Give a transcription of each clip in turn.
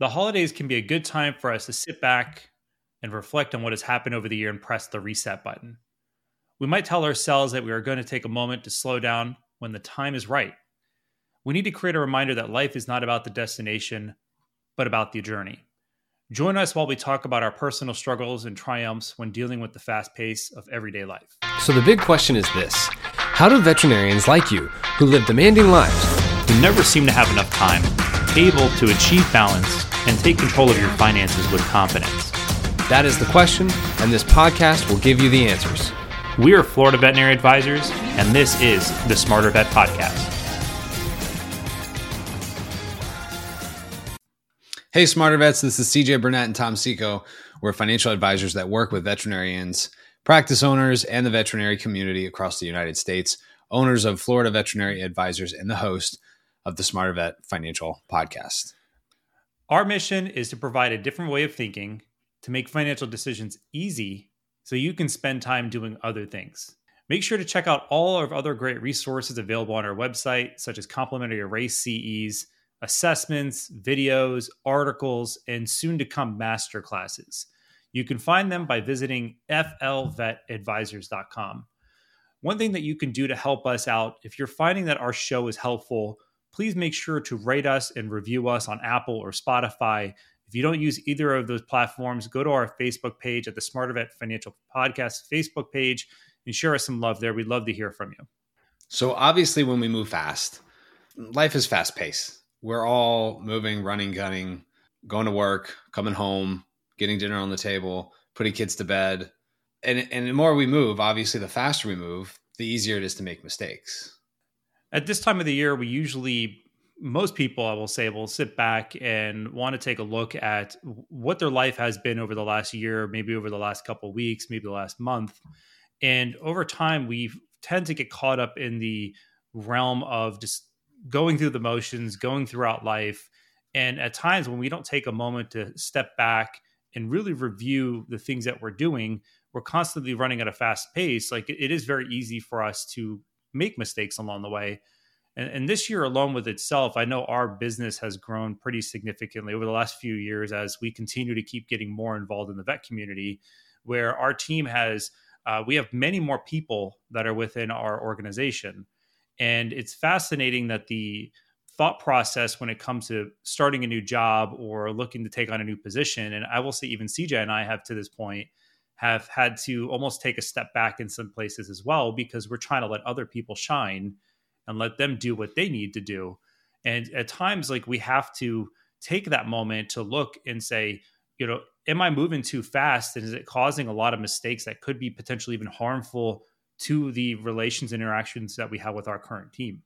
The holidays can be a good time for us to sit back and reflect on what has happened over the year and press the reset button. We might tell ourselves that we are going to take a moment to slow down when the time is right. We need to create a reminder that life is not about the destination, but about the journey. Join us while we talk about our personal struggles and triumphs when dealing with the fast pace of everyday life. So, the big question is this How do veterinarians like you, who live demanding lives, who never seem to have enough time, able to achieve balance and take control of your finances with confidence? That is the question, and this podcast will give you the answers. We are Florida Veterinary Advisors, and this is the Smarter Vet Podcast. Hey, Smarter Vets, this is CJ Burnett and Tom Seco. We're financial advisors that work with veterinarians, practice owners, and the veterinary community across the United States, owners of Florida Veterinary Advisors, and the host of the Smarter Vet Financial Podcast. Our mission is to provide a different way of thinking to make financial decisions easy so you can spend time doing other things. Make sure to check out all of our other great resources available on our website, such as complimentary RACE CEs, assessments, videos, articles, and soon to come master classes. You can find them by visiting flvetadvisors.com. One thing that you can do to help us out, if you're finding that our show is helpful, please make sure to rate us and review us on Apple or Spotify if you don't use either of those platforms, go to our Facebook page at the Smarter Vet Financial Podcast Facebook page and share us some love there. We'd love to hear from you. So, obviously, when we move fast, life is fast paced. We're all moving, running, gunning, going to work, coming home, getting dinner on the table, putting kids to bed. And, and the more we move, obviously, the faster we move, the easier it is to make mistakes. At this time of the year, we usually most people, I will say, will sit back and want to take a look at what their life has been over the last year, maybe over the last couple weeks, maybe the last month. And over time, we tend to get caught up in the realm of just going through the motions, going throughout life. And at times, when we don't take a moment to step back and really review the things that we're doing, we're constantly running at a fast pace. Like it is very easy for us to make mistakes along the way and, and this year alone with itself, I know our business has grown pretty significantly over the last few years as we continue to keep getting more involved in the vet community, where our team has, uh, we have many more people that are within our organization. And it's fascinating that the thought process when it comes to starting a new job or looking to take on a new position, and I will say even CJ and I have to this point have had to almost take a step back in some places as well because we're trying to let other people shine and let them do what they need to do. And at times, like we have to take that moment to look and say, you know, am I moving too fast? And is it causing a lot of mistakes that could be potentially even harmful to the relations and interactions that we have with our current team?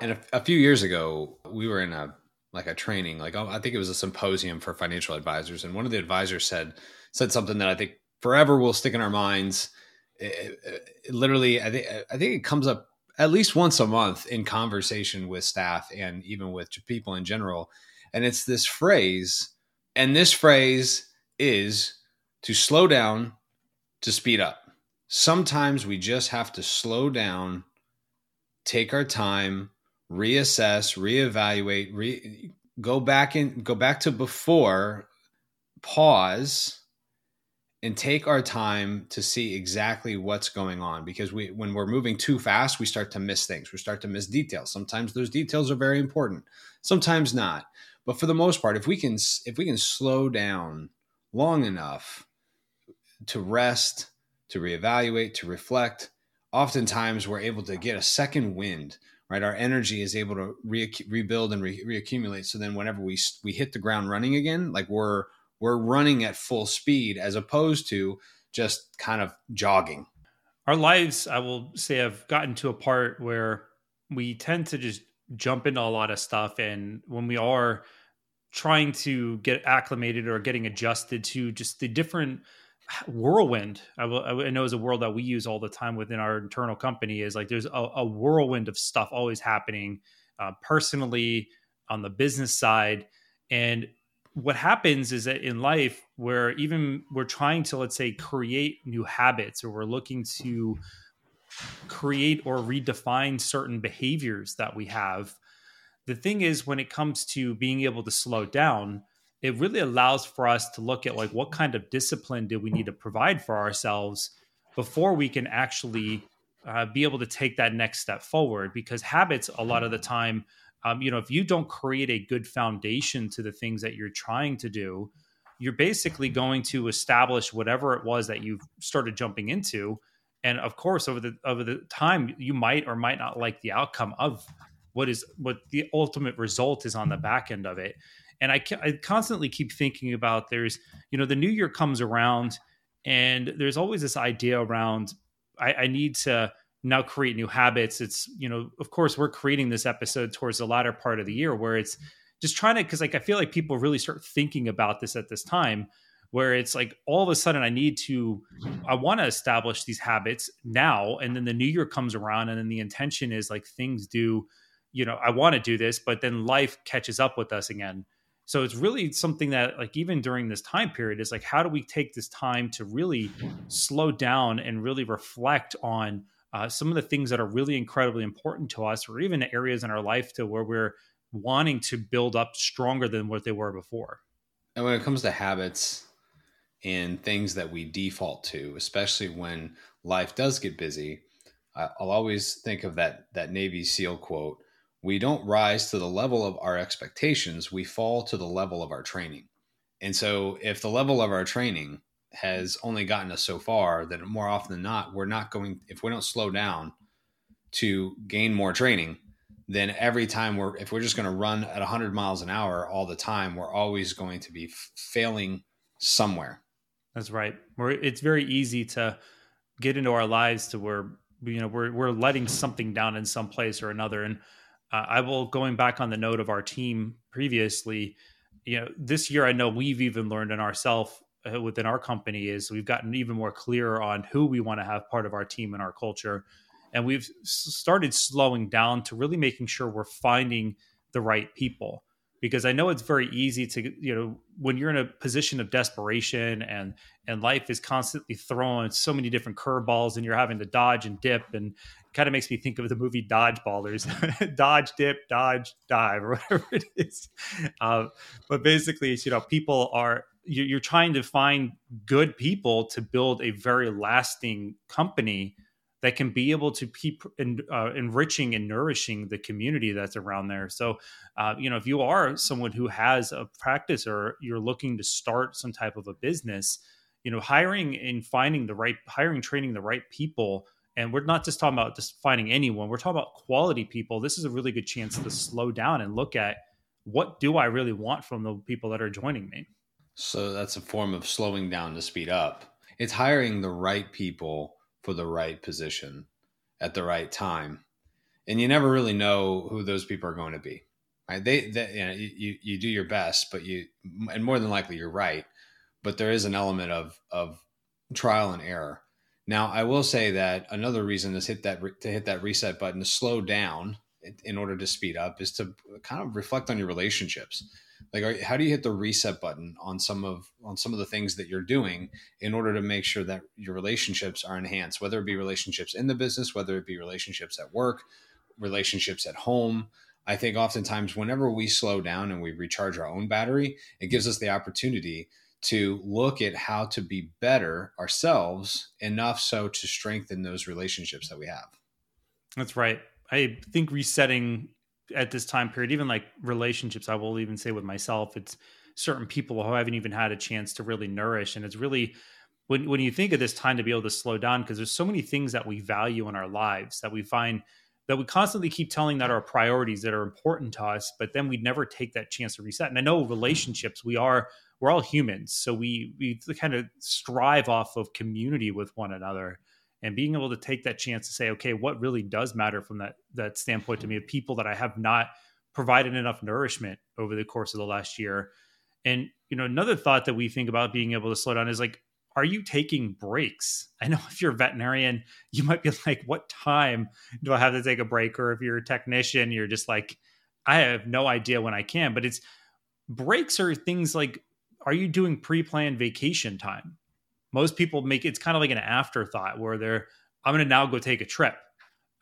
And a, a few years ago, we were in a like a training, like oh, I think it was a symposium for financial advisors, and one of the advisors said said something that I think forever will stick in our minds. It, it, it literally, I think I think it comes up at least once a month in conversation with staff and even with people in general. And it's this phrase, and this phrase is to slow down to speed up. Sometimes we just have to slow down, take our time, reassess, reevaluate, re- go back and go back to before, pause, and take our time to see exactly what's going on because we when we're moving too fast we start to miss things we start to miss details. Sometimes those details are very important sometimes not. But for the most part if we can if we can slow down long enough to rest to reevaluate to reflect oftentimes we're able to get a second wind right? Our energy is able to re- rebuild and re- reaccumulate. So then whenever we we hit the ground running again like we're we're running at full speed as opposed to just kind of jogging. Our lives, I will say, have gotten to a part where we tend to just jump into a lot of stuff. And when we are trying to get acclimated or getting adjusted to just the different whirlwind, I, will, I know is a word that we use all the time within our internal company is like there's a, a whirlwind of stuff always happening uh, personally on the business side. And what happens is that in life where even we're trying to let's say create new habits or we're looking to create or redefine certain behaviors that we have the thing is when it comes to being able to slow down it really allows for us to look at like what kind of discipline do we need to provide for ourselves before we can actually uh, be able to take that next step forward. Because habits a lot of the time um, you know if you don't create a good foundation to the things that you're trying to do you're basically going to establish whatever it was that you've started jumping into. And of course over the over the time you might or might not like the outcome of what is what the ultimate result is on the back end of it. And I, I constantly keep thinking about there's you know the new year comes around and there's always this idea around I, I need to now create new habits it's you know of course we're creating this episode towards the latter part of the year where it's just trying to because like i feel like people really start thinking about this at this time where it's like all of a sudden I need to I want to establish these habits now and then the new year comes around and then the intention is like things do you know I want to do this but then life catches up with us again. So it's really something that like even during this time period is like how do we take this time to really slow down and really reflect on uh, some of the things that are really incredibly important to us or even areas in our life to where we're wanting to build up stronger than what they were before. And when it comes to habits, and things that we default to, especially when life does get busy. I'll always think of that that Navy SEAL quote: "We don't rise to the level of our expectations; we fall to the level of our training." And so, if the level of our training has only gotten us so far, that more often than not, we're not going. If we don't slow down to gain more training, then every time we're if we're just going to run at 100 miles an hour all the time, we're always going to be failing somewhere. That's right. Where it's very easy to get into our lives to where you know we're we're letting something down in some place or another. And uh, I will going back on the note of our team previously. You know, this year I know we've even learned in ourselves within our company is we've gotten even more clear on who we want to have part of our team and our culture, and we've started slowing down to really making sure we're finding the right people. Because I know it's very easy to you know when you're in a position of desperation and and life is constantly throwing so many different curveballs and you're having to dodge and dip and kind of makes me think of the movie Dodgeballers, dodge, dip, dodge, dive, or whatever it is. Uh, but basically, it's you know people are you're trying to find good people to build a very lasting company that can be able to keep en- uh, enriching and nourishing the community that's around there. So, uh, you know, if you are someone who has a practice or you're looking to start some type of a business, you know, hiring and finding the right, hiring, training the right people. And we're not just talking about just finding anyone, we're talking about quality people. This is a really good chance to slow down and look at what do I really want from the people that are joining me. So that's a form of slowing down to speed up. It's hiring the right people for the right position at the right time. And you never really know who those people are going to be. Right? They, they you, know, you, you do your best, but you, and more than likely you're right, but there is an element of, of trial and error. Now, I will say that another reason is hit that to hit that reset button to slow down in order to speed up is to kind of reflect on your relationships like are, how do you hit the reset button on some of on some of the things that you're doing in order to make sure that your relationships are enhanced whether it be relationships in the business whether it be relationships at work relationships at home? I think oftentimes whenever we slow down and we recharge our own battery it gives us the opportunity to look at how to be better ourselves enough so to strengthen those relationships that we have. That's right. I think resetting at this time period, even like relationships, I will even say with myself, it's certain people who haven't even had a chance to really nourish. And it's really when when you think of this time to be able to slow down, because there's so many things that we value in our lives that we find that we constantly keep telling that are priorities that are important to us, but then we'd never take that chance to reset. And I know relationships, we are we're all humans, so we we kind of strive off of community with one another and being able to take that chance to say okay what really does matter from that that standpoint to me of people that i have not provided enough nourishment over the course of the last year. And you know another thought that we think about being able to slow down is like are you taking breaks? I know if you're a veterinarian you might be like what time do i have to take a break? Or if you're a technician you're just like i have no idea when i can. But it's breaks are things like are you doing pre-planned vacation time most people make it's kind of like an afterthought where they're i'm going to now go take a trip.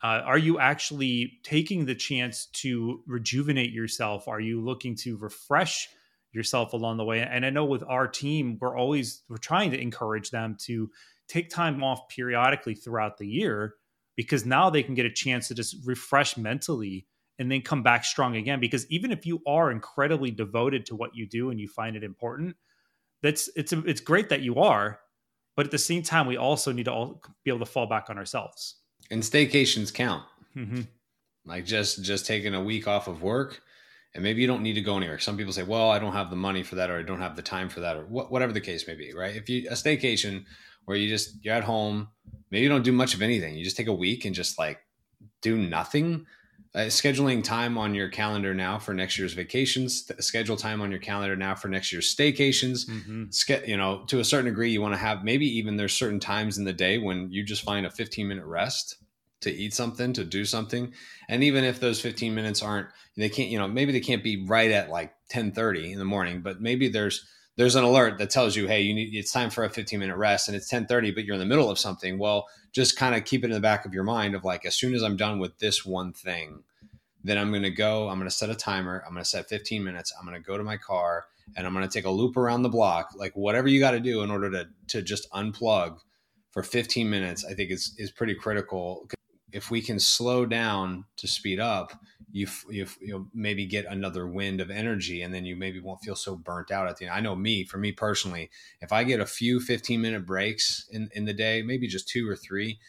Uh, are you actually taking the chance to rejuvenate yourself? Are you looking to refresh yourself along the way. And I know with our team, we're always we're trying to encourage them to take time off periodically throughout the year because now they can get a chance to just refresh mentally and then come back strong again. Because even if you are incredibly devoted to what you do and you find it important that's it's it's great that you are but at the same time we also need to all be able to fall back on ourselves. And staycations count. Mm-hmm. like just just taking a week off of work and maybe you don't need to go anywhere. Some people say well i don't have the money for that or i don't have the time for that or wh- whatever the case may be right? If you a staycation where you just you're at home maybe you don't do much of anything. You just take a week and just like do nothing uh, scheduling time on your calendar now for next year's vacations schedule time on your calendar now for next year's staycations mm-hmm. you know to a certain degree you want to have maybe even there's certain times in the day when you just find a 15 minute rest to eat something to do something and even if those 15 minutes aren't they can't you know maybe they can't be right at like 10 30 in the morning but maybe there's there's an alert that tells you hey you need it's time for a 15 minute rest and it's 10 30 but you're in the middle of something. Well just kind of keep it in the back of your mind of like as soon as i'm done with this one thing then i'm to go i'm to set a timer i'm to set 15 minutes i'm to go to my car and i'm to take a loop around the block. Like whatever you got to do in order to to just unplug for 15 minutes i think is is pretty critical if we can slow down to speed up you you you maybe get another wind of energy and then you maybe won't feel so burnt out at the end. I know me, for me personally, if I get a few 15 minute breaks in in the day, maybe just two or three,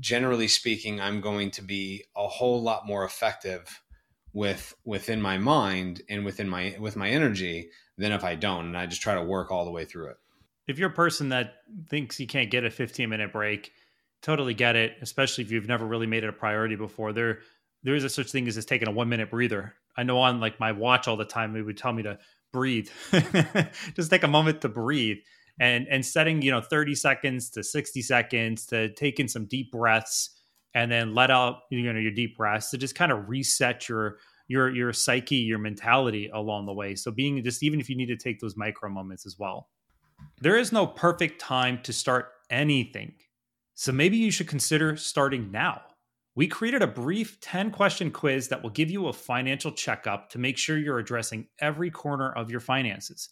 generally speaking, I'm going to be a whole lot more effective with within my mind and within my with my energy than if I don't and I just try to work all the way through it. If you're a person that thinks you can't get a 15 minute break, totally get it, especially if you've never really made it a priority before. There there is a such thing as just taking a one minute breather. I know on like my watch all the time, it would tell me to breathe, just take a moment to breathe and, and setting, you know, 30 seconds to 60 seconds to take in some deep breaths and then let out, you know, your deep breaths to just kind of reset your, your, your psyche, your mentality along the way. So being just, even if you need to take those micro moments as well, there is no perfect time to start anything. So maybe you should consider starting now we created a brief 10 question quiz that will give you a financial checkup to make sure you're addressing every corner of your finances.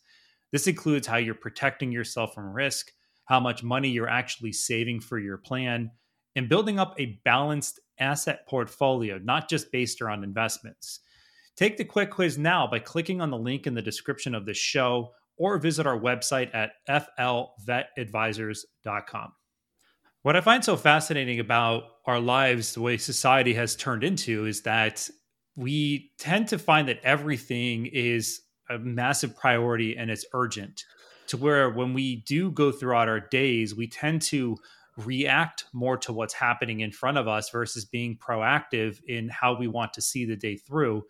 This includes how you're protecting yourself from risk, how much money you're actually saving for your plan, and building up a balanced asset portfolio, not just based around investments. Take the quick quiz now by clicking on the link in the description of this show or visit our website at flvetadvisors.com. What I find so fascinating about our lives, the way society has turned into, is that we tend to find that everything is a massive priority and it's urgent to where when we do go throughout our days, we tend to react more to what's happening in front of us versus being proactive in how we want to see the day through.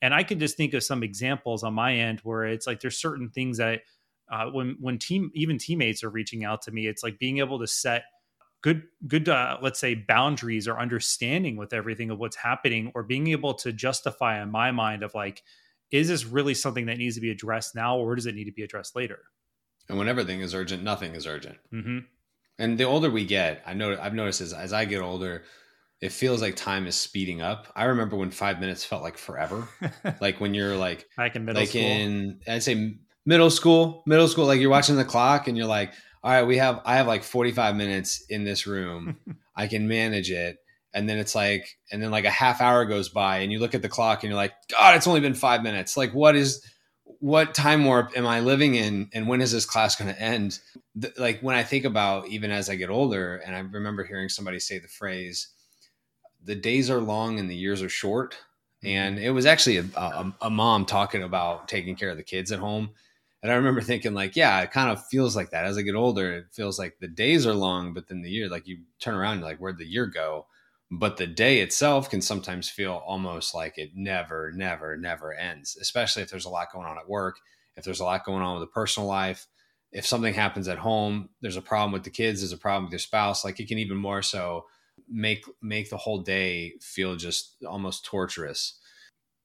And I can just think of some examples on my end where it's like there's certain things that uh, when when team even teammates are reaching out to me, it's like being able to set good good uh, let's say boundaries or understanding with everything of what's happening or being able to justify in my mind of like is this really something that needs to be addressed now or does it need to be addressed later? And when everything is urgent nothing is urgent. Mm-hmm. and the older we get i know i've noticed as, as i get older it feels like time is speeding up. I remember when five minutes felt like forever. Like when you're like back in middle like school. in i'd say middle school middle school like you're watching the clock and you're like all right, we have I have like 45 minutes in this room. I can manage it. And then it's like, and then like a half hour goes by and you look at the clock and you're like, God, it's only been five minutes. Like, what is, what time warp am I living in? And when is this class going to end? The, like, when I think about even as I get older, and I remember hearing somebody say the phrase, the days are long and the years are short. Mm-hmm. And it was actually a, a, a mom talking about taking care of the kids at home and I remember thinking, like, yeah, it kind of feels like that. As I get older, it feels like the days are long, but then the year, like, you turn around, you're like, where'd the year go? But the day itself can sometimes feel almost like it never, never, never ends, especially if there's a lot going on at work, if there's a lot going on with the personal life. If something happens at home, there's a problem with the kids, there's a problem with your spouse. Like, it can even more so make make the whole day feel just almost torturous.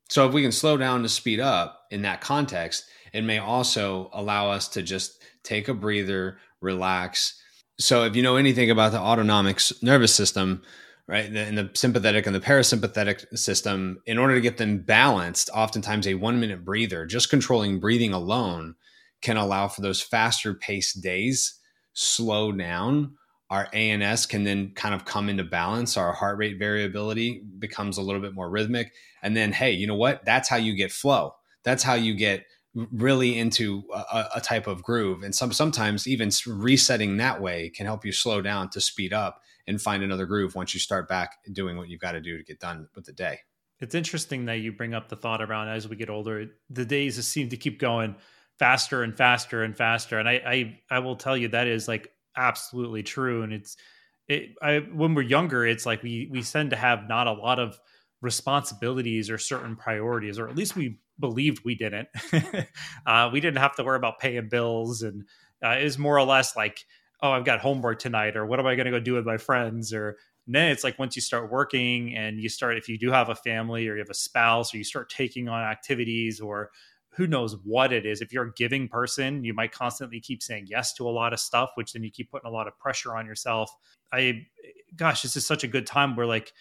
So if we can slow down to speed up in that context, it may also allow us to just take a breather, relax. So, if you know anything about the autonomic nervous system, right? and the sympathetic and the parasympathetic system, in order to get them balanced, oftentimes a one minute breather, just controlling breathing alone, can allow for those faster paced days slow down. Our ANS can then kind of come into balance. Our heart rate variability becomes a little bit more rhythmic. And then, hey, you know what? That's how you get flow. That's how you get really into a, a, type of groove. And some sometimes even resetting that way can help you slow down to speed up and find another groove once you start back doing what you've got to do to get done with the day. It's interesting that you bring up the thought around as we get older, the days seem to keep going faster and faster and faster. And I I, I will tell you that is like absolutely true. And it's it I when we're younger, it's like we we tend to have not a lot of responsibilities or certain priorities, or at least we believed we didn't. uh, we didn't have to worry about paying bills, and uh, it was more or less like, oh, I've got homework tonight, or what am I going to go do with my friends, or then it's like once you start working and you start, if you do have a family or you have a spouse, or you start taking on activities, or who knows what it is. If you're a giving person, you might constantly keep saying yes to a lot of stuff, which then you keep putting a lot of pressure on yourself. I, gosh, this is such a good time where like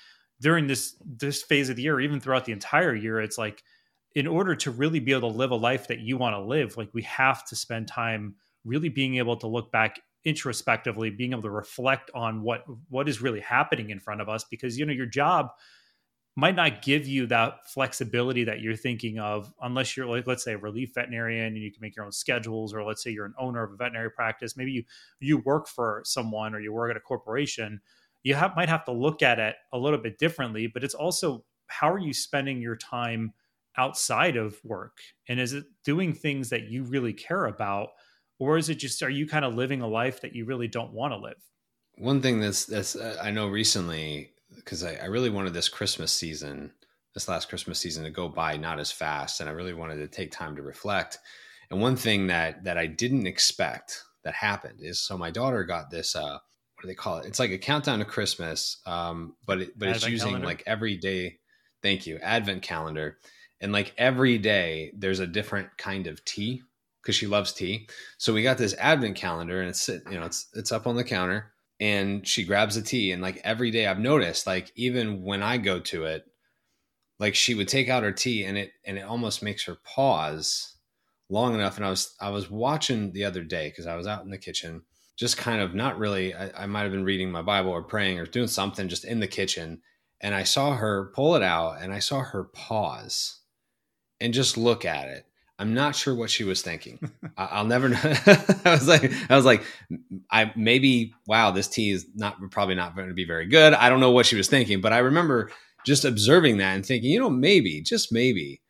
during this this phase of the year, even throughout the entire year, it's like in order to really be able to live a life that you want to live, like we have to spend time really being able to look back introspectively, being able to reflect on what what is really happening in front of us because you know your job might not give you that flexibility that you're thinking of unless you're like let's say a relief veterinarian and you can make your own schedules or let's say you're an owner of a veterinary practice. Maybe you you work for someone or you work at a corporation. You have, might have to look at it a little bit differently but it's also how are you spending your time outside of work? And is it doing things that you really care about or is it just are you kind of living a life that you really don't want to live? One thing that's that's uh, i know recently because I, I really wanted this christmas season this last christmas season to go by not as fast and i really wanted to take time to reflect and one thing that that i didn't expect that happened is so my daughter got this uh what do they call it it's like a countdown to christmas um but it, but advent it's using calendar. like every day thank you advent calendar and like every day there's a different kind of tea because she loves tea. So we got this advent calendar and it's you know it's it's up on the counter and she grabs a tea and like every day I've noticed like even when I go to it like she would take out her tea and it and it almost makes her pause long enough and I was I was watching the other day because I was out in the kitchen just kind of not really I, I might have been reading my Bible or praying or doing something just in the kitchen and I saw her pull it out and I saw her pause and just look at it. I'm not sure what she was thinking. I'll never know. I was like, I was like, I maybe, wow, this tea is not probably not going to be very good. I don't know what she was thinking, but I remember just observing that and thinking, you know, maybe, just maybe,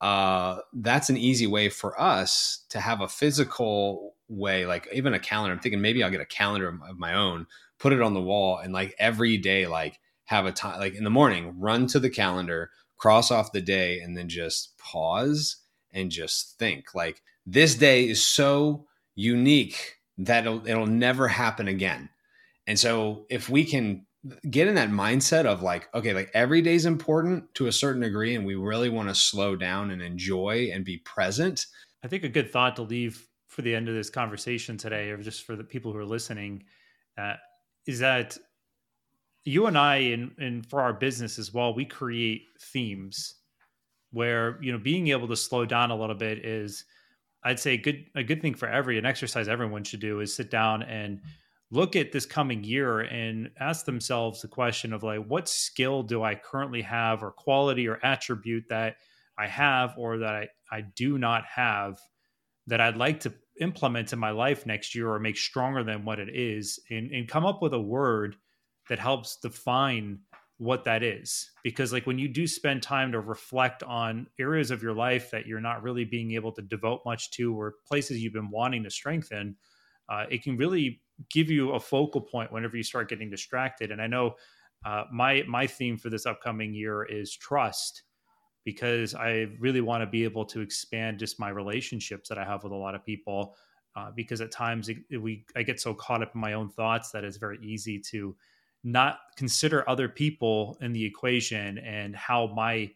uh, that's an easy way for us to have a physical way, like even a calendar. I'm thinking maybe I'll get a calendar of my own, put it on the wall, and like every day, like have a time, like in the morning, run to the calendar, cross off the day and then just pause and just think like this day is so unique that it'll, it'll never happen again. And so if we can get in that mindset of like, okay, like every day is important to a certain degree, and we really want to slow down and enjoy and be present. I think a good thought to leave for the end of this conversation today, or just for the people who are listening, uh, is that you and I, and, and for our business as well, we create themes where you know being able to slow down a little bit is, I'd say, a good a good thing for every an exercise everyone should do is sit down and look at this coming year and ask themselves the question of like, what skill do I currently have, or quality or attribute that I have, or that I, I do not have that I'd like to implement in my life next year or make stronger than what it is and, and come up with a word that helps define what that is. Because like when you do spend time to reflect on areas of your life that you're not really being able to devote much to or places you've been wanting to strengthen uh, it can really give you a focal point whenever you start getting distracted. And i know uh, my my theme for this upcoming year is trust because i really want to be able to expand just my relationships that i have with a lot of people uh, because at times it, it, we i get so caught up in my own thoughts that it's very easy to not consider other people in the equation and how my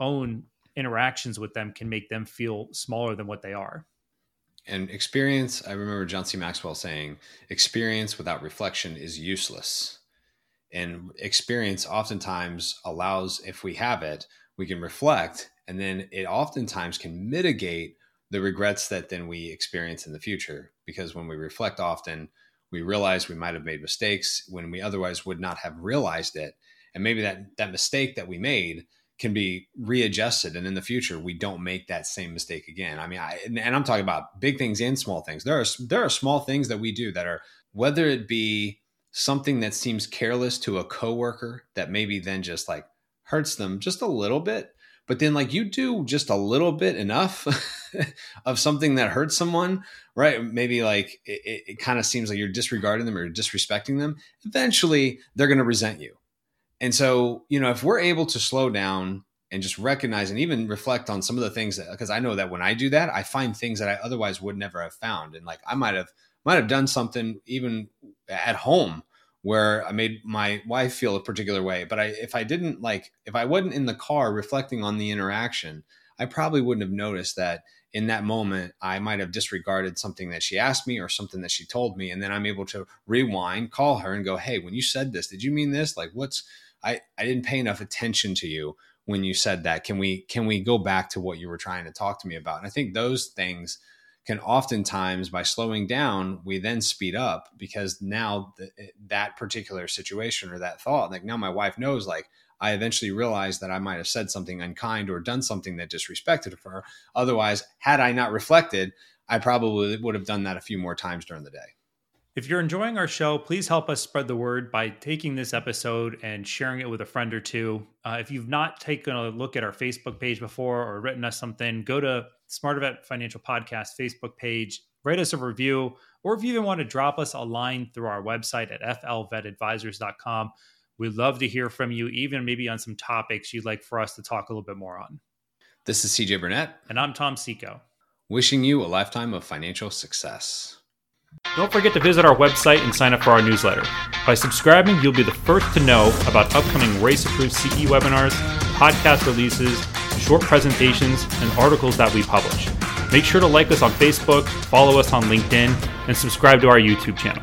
own interactions with them can make them feel smaller than what they are. And experience, I remember John C. Maxwell saying, experience without reflection is useless. And experience oftentimes allows, if we have it, we can reflect, and then it oftentimes can mitigate the regrets that then we experience in the future. Because when we reflect often, we realize we might have made mistakes when we otherwise would not have realized it. And maybe that that mistake that we made can be readjusted. And in the future we don't make that same mistake again. I mean I, and, and i'm talking about big things and small things. There are there are small things that we do that are whether it be something that seems careless to a coworker that maybe then just like hurts them just a little bit but then like you do just a little bit enough of something that hurts someone right? Maybe like it, it kind of seems like you're disregarding them or disrespecting them. Eventually they're going to resent you. And so, you know, if we're able to slow down and just recognize and even reflect on some of the things that because I know that when I do that, I find things that I otherwise would never have found. And like I might have might have done something even at home where I made my wife feel a particular way. But I if I didn't like if I wasn't in the car reflecting on the interaction, I probably wouldn't have noticed that in that moment I might have disregarded something that she asked me or something that she told me. And then I'm able to rewind, call her and go, Hey, when you said this, did you mean this? Like what's I, I didn't pay enough attention to you when you said that. Can we can we go back to what you were trying to talk to me about? And I think those things can oftentimes by slowing down we then speed up because now the, that particular situation or that thought like now my wife knows like i eventually realized that i might have said something unkind or done something that disrespected her otherwise had i not reflected i probably would have done that a few more times during the day if you're enjoying our show, please help us spread the word by taking this episode and sharing it with a friend or two. Uh, if you've not taken a look at our Facebook page before or written us something, go to Smarter Vet Financial Podcast Facebook page, write us a review, or if you even want to drop us a line through our website at flvetadvisors.com. We'd love to hear from you, even maybe on some topics you'd like for us to talk a little bit more on. This is CJ Burnett. And I'm Tom Seco. Wishing you a lifetime of financial success. Don't forget to visit our website and sign up for our newsletter. By subscribing, you'll be the first to know about upcoming RACE approved CE webinars, podcast releases, short presentations, and articles that we publish. Make sure to like us on Facebook, follow us on LinkedIn, and subscribe to our YouTube channel.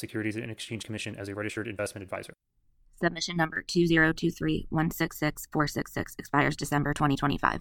Securities and Exchange Commission as a registered investment advisor. Submission number 2023166 expires December 2025.